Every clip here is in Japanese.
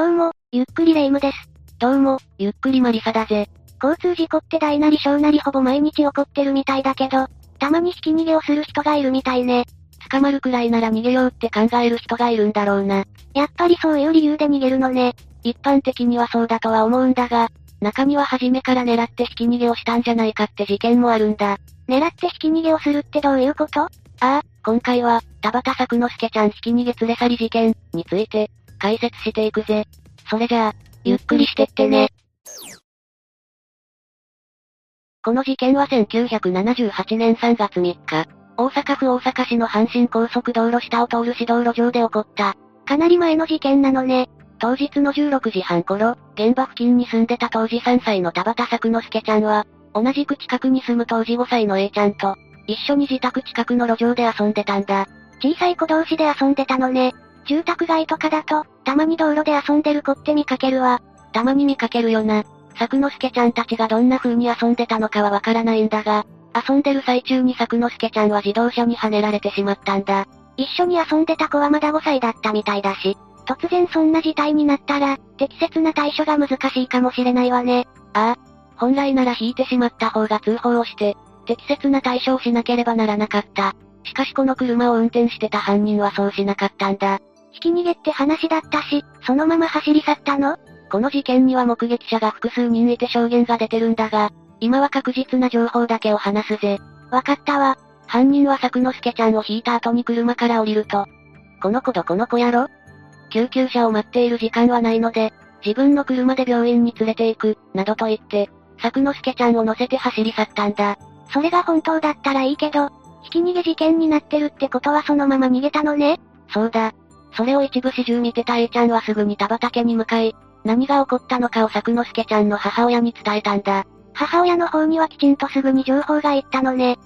どうも、ゆっくりレ夢ムです。どうも、ゆっくりマリサだぜ。交通事故って大なり小なりほぼ毎日起こってるみたいだけど、たまにひき逃げをする人がいるみたいね。捕まるくらいなら逃げようって考える人がいるんだろうな。やっぱりそういう理由で逃げるのね。一般的にはそうだとは思うんだが、中には初めから狙ってひき逃げをしたんじゃないかって事件もあるんだ。狙ってひき逃げをするってどういうことああ、今回は、田畑作之助ちゃんひき逃げ連れ去り事件について、解説していくぜ。それじゃあ、ゆっくりしてってね。この事件は1978年3月3日、大阪府大阪市の阪神高速道路下を通る市道路上で起こった。かなり前の事件なのね。当日の16時半頃、現場付近に住んでた当時3歳の田畑作之助ちゃんは、同じく近くに住む当時5歳の A ちゃんと、一緒に自宅近くの路上で遊んでたんだ。小さい子同士で遊んでたのね。住宅街とかだと、たまに道路で遊んでる子って見かけるわ。たまに見かけるよな。作之助ちゃんたちがどんな風に遊んでたのかはわからないんだが、遊んでる最中に作之助ちゃんは自動車にはねられてしまったんだ。一緒に遊んでた子はまだ5歳だったみたいだし、突然そんな事態になったら、適切な対処が難しいかもしれないわね。ああ。本来なら引いてしまった方が通報をして、適切な対処をしなければならなかった。しかしこの車を運転してた犯人はそうしなかったんだ。ひき逃げって話だったし、そのまま走り去ったの？この事件には目撃者が複数人いて証言が出てるんだが、今は確実な情報だけを話すぜ。わかったわ。犯人は作之助ちゃんを引いた後に車から降りると、この子どこの子やろ？救急車を待っている時間はないので、自分の車で病院に連れて行く、などと言って、作之助ちゃんを乗せて走り去ったんだ。それが本当だったらいいけど、ひき逃げ事件になってるってことはそのまま逃げたのね？そうだ。それを一部始終見てた A ちゃんはすぐに田畑に向かい、何が起こったのかを作之助ちゃんの母親に伝えたんだ。母親の方にはきちんとすぐに情報がいったのね。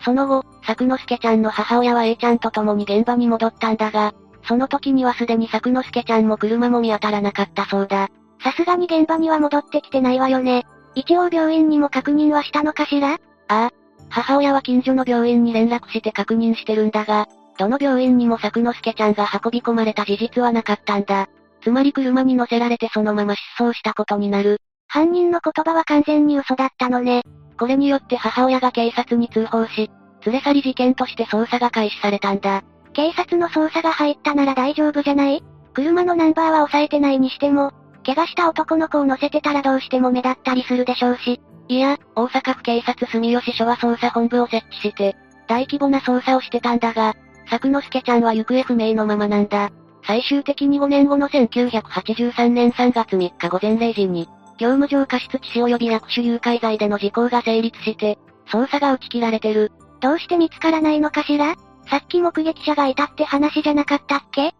その後、作之助ちゃんの母親は A ちゃんと共に現場に戻ったんだが、その時にはすでに作之助ちゃんも車も見当たらなかったそうだ。さすがに現場には戻ってきてないわよね。一応病院にも確認はしたのかしら？ああ。母親は近所の病院に連絡して確認してるんだが、どの病院にも作之助ちゃんが運び込まれた事実はなかったんだ。つまり車に乗せられてそのまま失踪したことになる。犯人の言葉は完全に嘘だったのね。これによって母親が警察に通報し、連れ去り事件として捜査が開始されたんだ。警察の捜査が入ったなら大丈夫じゃない？車のナンバーは押さえてないにしても、怪我した男の子を乗せてたらどうしても目立ったりするでしょうし。いや、大阪府警察住吉署は捜査本部を設置して、大規模な捜査をしてたんだが、作之助ちゃんは行方不明のままなんだ。最終的に5年後の1983年3月3日午前0時に、業務上過失致死及び略取誘拐罪での時効が成立して、捜査が打ち切られてる。どうして見つからないのかしら？さっき目撃者がいたって話じゃなかったっけ？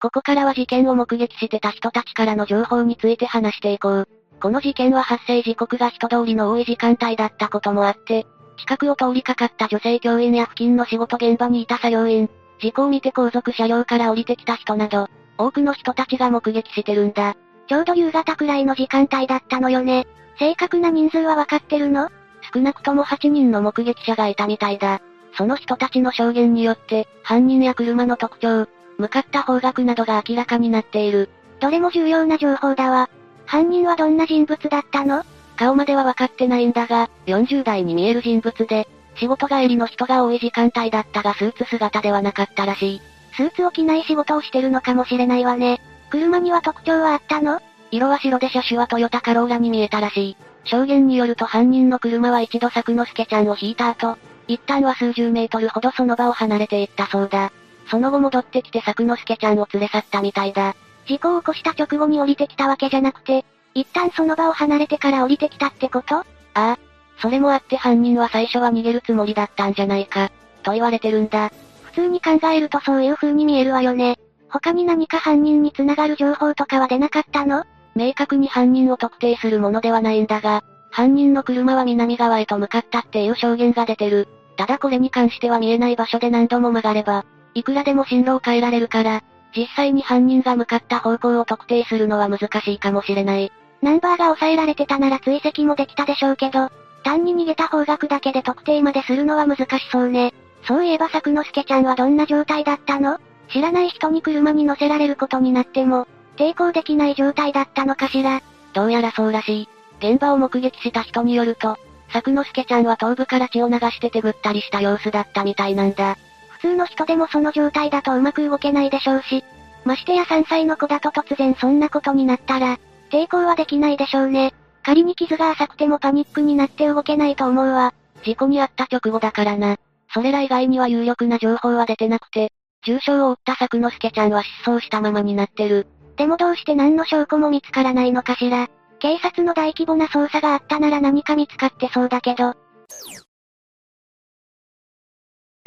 ここからは事件を目撃してた人たちからの情報について話していこう。この事件は発生時刻が人通りの多い時間帯だったこともあって、近くを通りかかった女性教員や付近の仕事現場にいた作業員、事故を見て後続車両から降りてきた人など、多くの人たちが目撃してるんだ。ちょうど夕方くらいの時間帯だったのよね。正確な人数はわかってるの？少なくとも8人の目撃者がいたみたいだ。その人たちの証言によって、犯人や車の特徴、向かった方角などが明らかになっている。どれも重要な情報だわ。犯人はどんな人物だったの？顔までは分かってないんだが、40代に見える人物で、仕事帰りの人が多い時間帯だったがスーツ姿ではなかったらしい。スーツを着ない仕事をしてるのかもしれないわね。車には特徴はあったの？色は白で車種はトヨタカローラに見えたらしい。証言によると犯人の車は一度作之助ちゃんを引いた後、一旦は数十メートルほどその場を離れていったそうだ。その後戻ってきて作之助ちゃんを連れ去ったみたいだ。事故を起こした直後に降りてきたわけじゃなくて、一旦その場を離れてから降りてきたってこと？ああ。それもあって犯人は最初は逃げるつもりだったんじゃないか、と言われてるんだ。普通に考えるとそういう風に見えるわよね。他に何か犯人に繋がる情報とかは出なかったの？明確に犯人を特定するものではないんだが、犯人の車は南側へと向かったっていう証言が出てる。ただこれに関しては見えない場所で何度も曲がれば、いくらでも進路を変えられるから、実際に犯人が向かった方向を特定するのは難しいかもしれない。ナンバーが抑えられてたなら追跡もできたでしょうけど、単に逃げた方角だけで特定までするのは難しそうね。そういえば作之助ちゃんはどんな状態だったの？知らない人に車に乗せられることになっても、抵抗できない状態だったのかしら？どうやらそうらしい。現場を目撃した人によると、作之助ちゃんは頭部から血を流して手ぐったりした様子だったみたいなんだ。普通の人でもその状態だとうまく動けないでしょうし、ましてや3歳の子だと突然そんなことになったら、抵抗はできないでしょうね。仮に傷が浅くてもパニックになって動けないと思うわ。事故に遭った直後だからな。それら以外には有力な情報は出てなくて、重傷を負った作之助ちゃんは失踪したままになってる。でもどうして何の証拠も見つからないのかしら。警察の大規模な捜査があったなら何か見つかってそうだけど。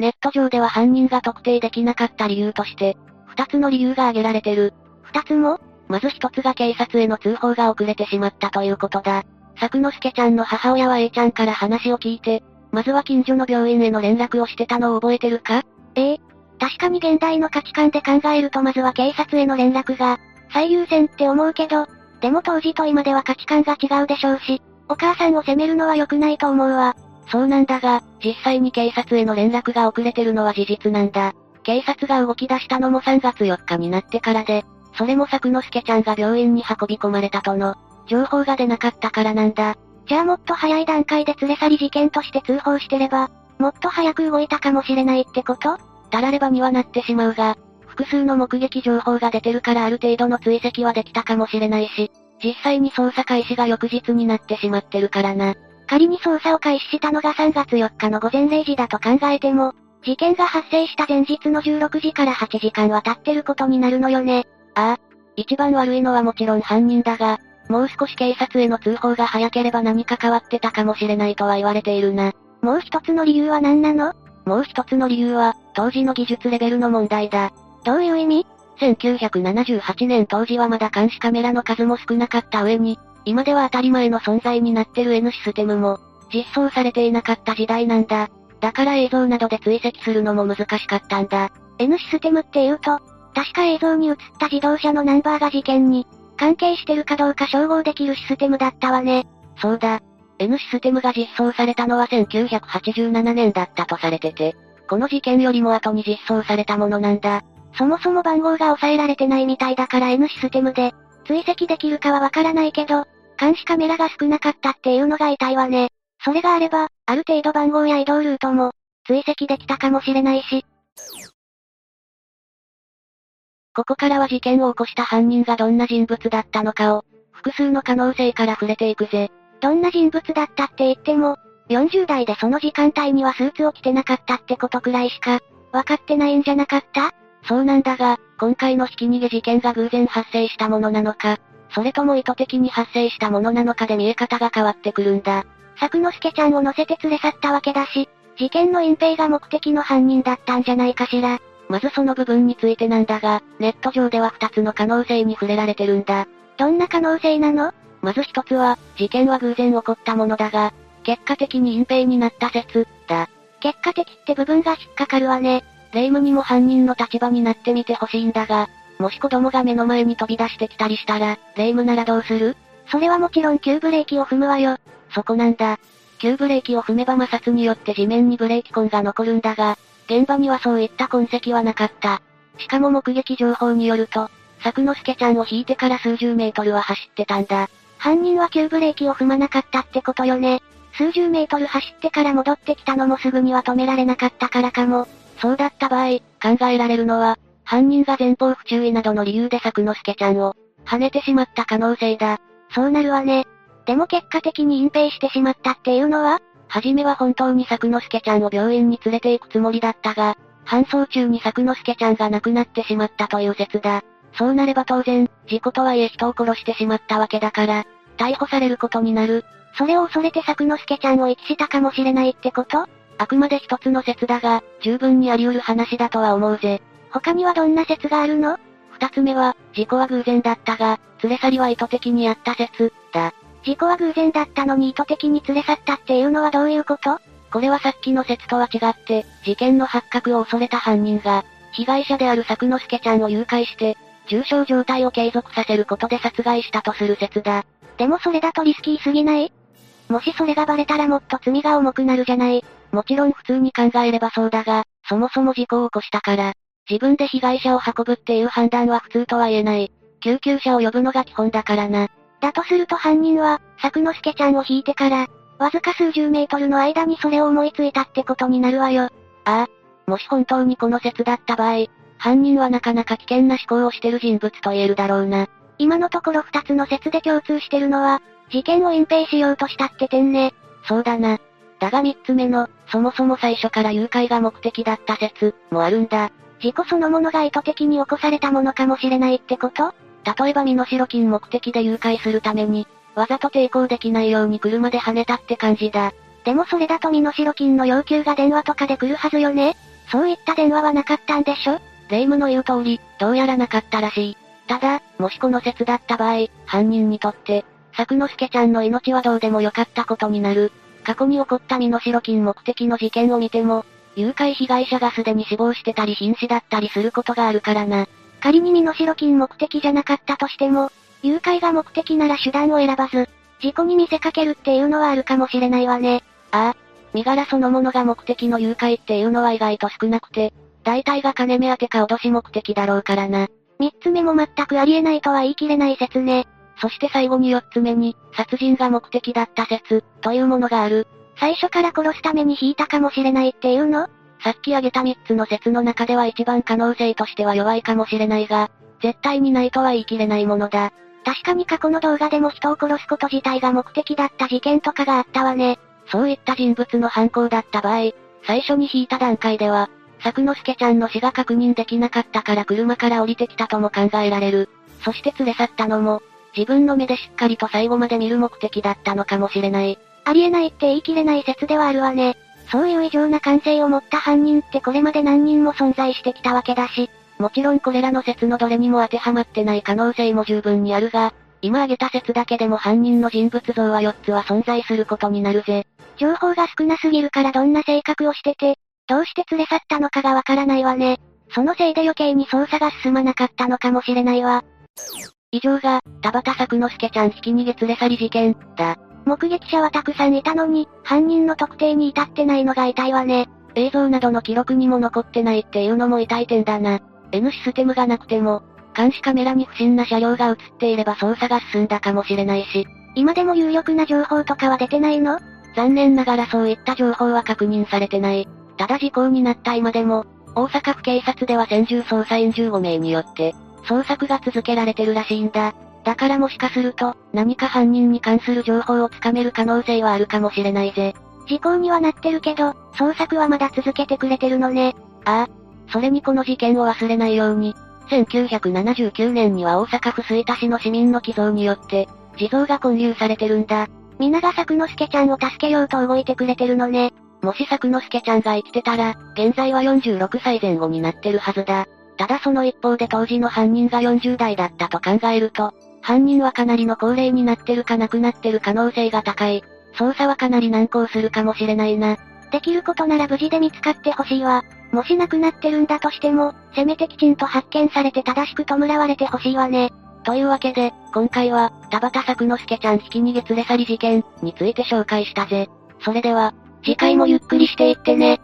ネット上では犯人が特定できなかった理由として、二つの理由が挙げられてる。二つも？まず一つが警察への通報が遅れてしまったということだ。作之助ちゃんの母親は A ちゃんから話を聞いて、まずは近所の病院への連絡をしてたのを覚えてるか？ええ。確かに現代の価値観で考えるとまずは警察への連絡が、最優先って思うけど、でも当時と今では価値観が違うでしょうし、お母さんを責めるのは良くないと思うわ。そうなんだが、実際に警察への連絡が遅れてるのは事実なんだ。警察が動き出したのも3月4日になってからで、それも作之助ちゃんが病院に運び込まれたとの、情報が出なかったからなんだ。じゃあもっと早い段階で連れ去り事件として通報してれば、もっと早く動いたかもしれないってこと？たらればにはなってしまうが、複数の目撃情報が出てるからある程度の追跡はできたかもしれないし、実際に捜査開始が翌日になってしまってるからな。仮に捜査を開始したのが3月4日の午前0時だと考えても、事件が発生した前日の16時から8時間は経ってることになるのよね。ああ。一番悪いのはもちろん犯人だが、もう少し警察への通報が早ければ何か変わってたかもしれないとは言われているな。もう一つの理由は何なの？もう一つの理由は、当時の技術レベルの問題だ。どういう意味 ?1978 年当時はまだ監視カメラの数も少なかった上に、今では当たり前の存在になってる N システムも、実装されていなかった時代なんだ。だから映像などで追跡するのも難しかったんだ。N システムって言うと、確か映像に映った自動車のナンバーが事件に、関係してるかどうか照合できるシステムだったわね。そうだ。N システムが実装されたのは1987年だったとされてて、この事件よりも後に実装されたものなんだ。そもそも番号が抑えられてないみたいだから N システムで、追跡できるかはわからないけど、監視カメラが少なかったっていうのが痛いわね。それがあれば、ある程度番号や移動ルートも、追跡できたかもしれないし。ここからは事件を起こした犯人がどんな人物だったのかを、複数の可能性から触れていくぜ。どんな人物だったって言っても、40代でその時間帯にはスーツを着てなかったってことくらいしか、わかってないんじゃなかった？そうなんだが、今回のひき逃げ事件が偶然発生したものなのか、それとも意図的に発生したものなのかで見え方が変わってくるんだ。作之助ちゃんを乗せて連れ去ったわけだし、事件の隠蔽が目的の犯人だったんじゃないかしら。まずその部分についてなんだが、ネット上では二つの可能性に触れられてるんだ。どんな可能性なの？まず一つは、事件は偶然起こったものだが、結果的に隠蔽になった説、だ。結果的って部分が引っかかるわね。霊夢にも犯人の立場になってみてほしいんだが、もし子供が目の前に飛び出してきたりしたら、霊夢ならどうする？それはもちろん急ブレーキを踏むわよ。そこなんだ。急ブレーキを踏めば摩擦によって地面にブレーキ痕が残るんだが、現場にはそういった痕跡はなかった。しかも目撃情報によると、作之助ちゃんを引いてから数十メートルは走ってたんだ。犯人は急ブレーキを踏まなかったってことよね。数十メートル走ってから戻ってきたのもすぐには止められなかったからかも。そうだった場合、考えられるのは、犯人が前方不注意などの理由で作之助ちゃんを、跳ねてしまった可能性だ。そうなるわね。でも結果的に隠蔽してしまったっていうのははじめは本当に作之助ちゃんを病院に連れて行くつもりだったが、搬送中に作之助ちゃんが亡くなってしまったという説だ。そうなれば当然、事故とはいえ人を殺してしまったわけだから、逮捕されることになる。それを恐れて作之助ちゃんを遺棄したかもしれないってこと？あくまで一つの説だが、十分にあり得る話だとは思うぜ。他にはどんな説があるの？二つ目は、事故は偶然だったが、連れ去りは意図的にやった説、だ。事故は偶然だったのに意図的に連れ去ったっていうのはどういうこと？これはさっきの説とは違って、事件の発覚を恐れた犯人が、被害者である作之助ちゃんを誘拐して、重症状態を継続させることで殺害したとする説だ。でもそれだとリスキーすぎない？もしそれがバレたらもっと罪が重くなるじゃない？もちろん普通に考えればそうだが、そもそも事故を起こしたから、自分で被害者を運ぶっていう判断は普通とは言えない。救急車を呼ぶのが基本だからな。だとすると犯人は、作之助ちゃんを引いてから、わずか数十メートルの間にそれを思いついたってことになるわよ。ああ。もし本当にこの説だった場合、犯人はなかなか危険な思考をしてる人物と言えるだろうな。今のところ二つの説で共通してるのは、事件を隠蔽しようとしたって点ね。そうだな。だが三つ目の、そもそも最初から誘拐が目的だった説、もあるんだ。事故そのものが意図的に起こされたものかもしれないってこと？例えば身代金目的で誘拐するために、わざと抵抗できないように車で跳ねたって感じだ。でもそれだと身代金の要求が電話とかで来るはずよねそういった電話はなかったんでしょ？霊夢の言う通り、どうやらなかったらしい。ただ、もしこの説だった場合、犯人にとって、作之助ちゃんの命はどうでもよかったことになる。過去に起こった身代金目的の事件を見ても、誘拐被害者がすでに死亡してたり瀕死だったりすることがあるからな。仮に身代金目的じゃなかったとしても、誘拐が目的なら手段を選ばず、事故に見せかけるっていうのはあるかもしれないわね。ああ。身柄そのものが目的の誘拐っていうのは意外と少なくて、大体が金目当てか脅し目的だろうからな。三つ目も全くありえないとは言い切れない説ね。そして最後に四つ目に、殺人が目的だった説、というものがある。最初から殺すために引いたかもしれないっていうの？さっき挙げた三つの説の中では一番可能性としては弱いかもしれないが、絶対にないとは言い切れないものだ。確かに過去の動画でも人を殺すこと自体が目的だった事件とかがあったわね。そういった人物の犯行だった場合、最初に引いた段階では、作之助ちゃんの死が確認できなかったから車から降りてきたとも考えられる。そして連れ去ったのも、自分の目でしっかりと最後まで見る目的だったのかもしれない。ありえないって言い切れない説ではあるわね。そういう異常な感性を持った犯人ってこれまで何人も存在してきたわけだし、もちろんこれらの説のどれにも当てはまってない可能性も十分にあるが、今挙げた説だけでも犯人の人物像は4つは存在することになるぜ。情報が少なすぎるからどんな性格をしてて、どうして連れ去ったのかがわからないわね。そのせいで余計に捜査が進まなかったのかもしれないわ。以上が、田畑作之助ちゃん引き逃げ連れ去り事件、だ。目撃者はたくさんいたのに、犯人の特定に至ってないのが痛いわね。映像などの記録にも残ってないっていうのも痛い点だな。N システムがなくても、監視カメラに不審な車両が映っていれば捜査が進んだかもしれないし。今でも有力な情報とかは出てないの？残念ながらそういった情報は確認されてない。ただ時効になった今でも、大阪府警察では専従捜査員15名によって、捜索が続けられてるらしいんだ。だからもしかすると、何か犯人に関する情報をつかめる可能性はあるかもしれないぜ。時効にはなってるけど、捜索はまだ続けてくれてるのね。ああ。それにこの事件を忘れないように、1979年には大阪府吹田市の市民の寄贈によって、地蔵が混流されてるんだ。皆が作之助ちゃんを助けようと動いてくれてるのね。もし作之助ちゃんが生きてたら、現在は46歳前後になってるはずだ。ただその一方で当時の犯人が40代だったと考えると、犯人はかなりの高齢になってるか亡くなってる可能性が高い。捜査はかなり難航するかもしれないな。できることなら無事で見つかってほしいわ。もし亡くなってるんだとしても、せめてきちんと発見されて正しく弔われてほしいわね。というわけで、今回は、田畑作之助ちゃん引き逃げ連れ去り事件について紹介したぜ。それでは、次回もゆっくりしていってね。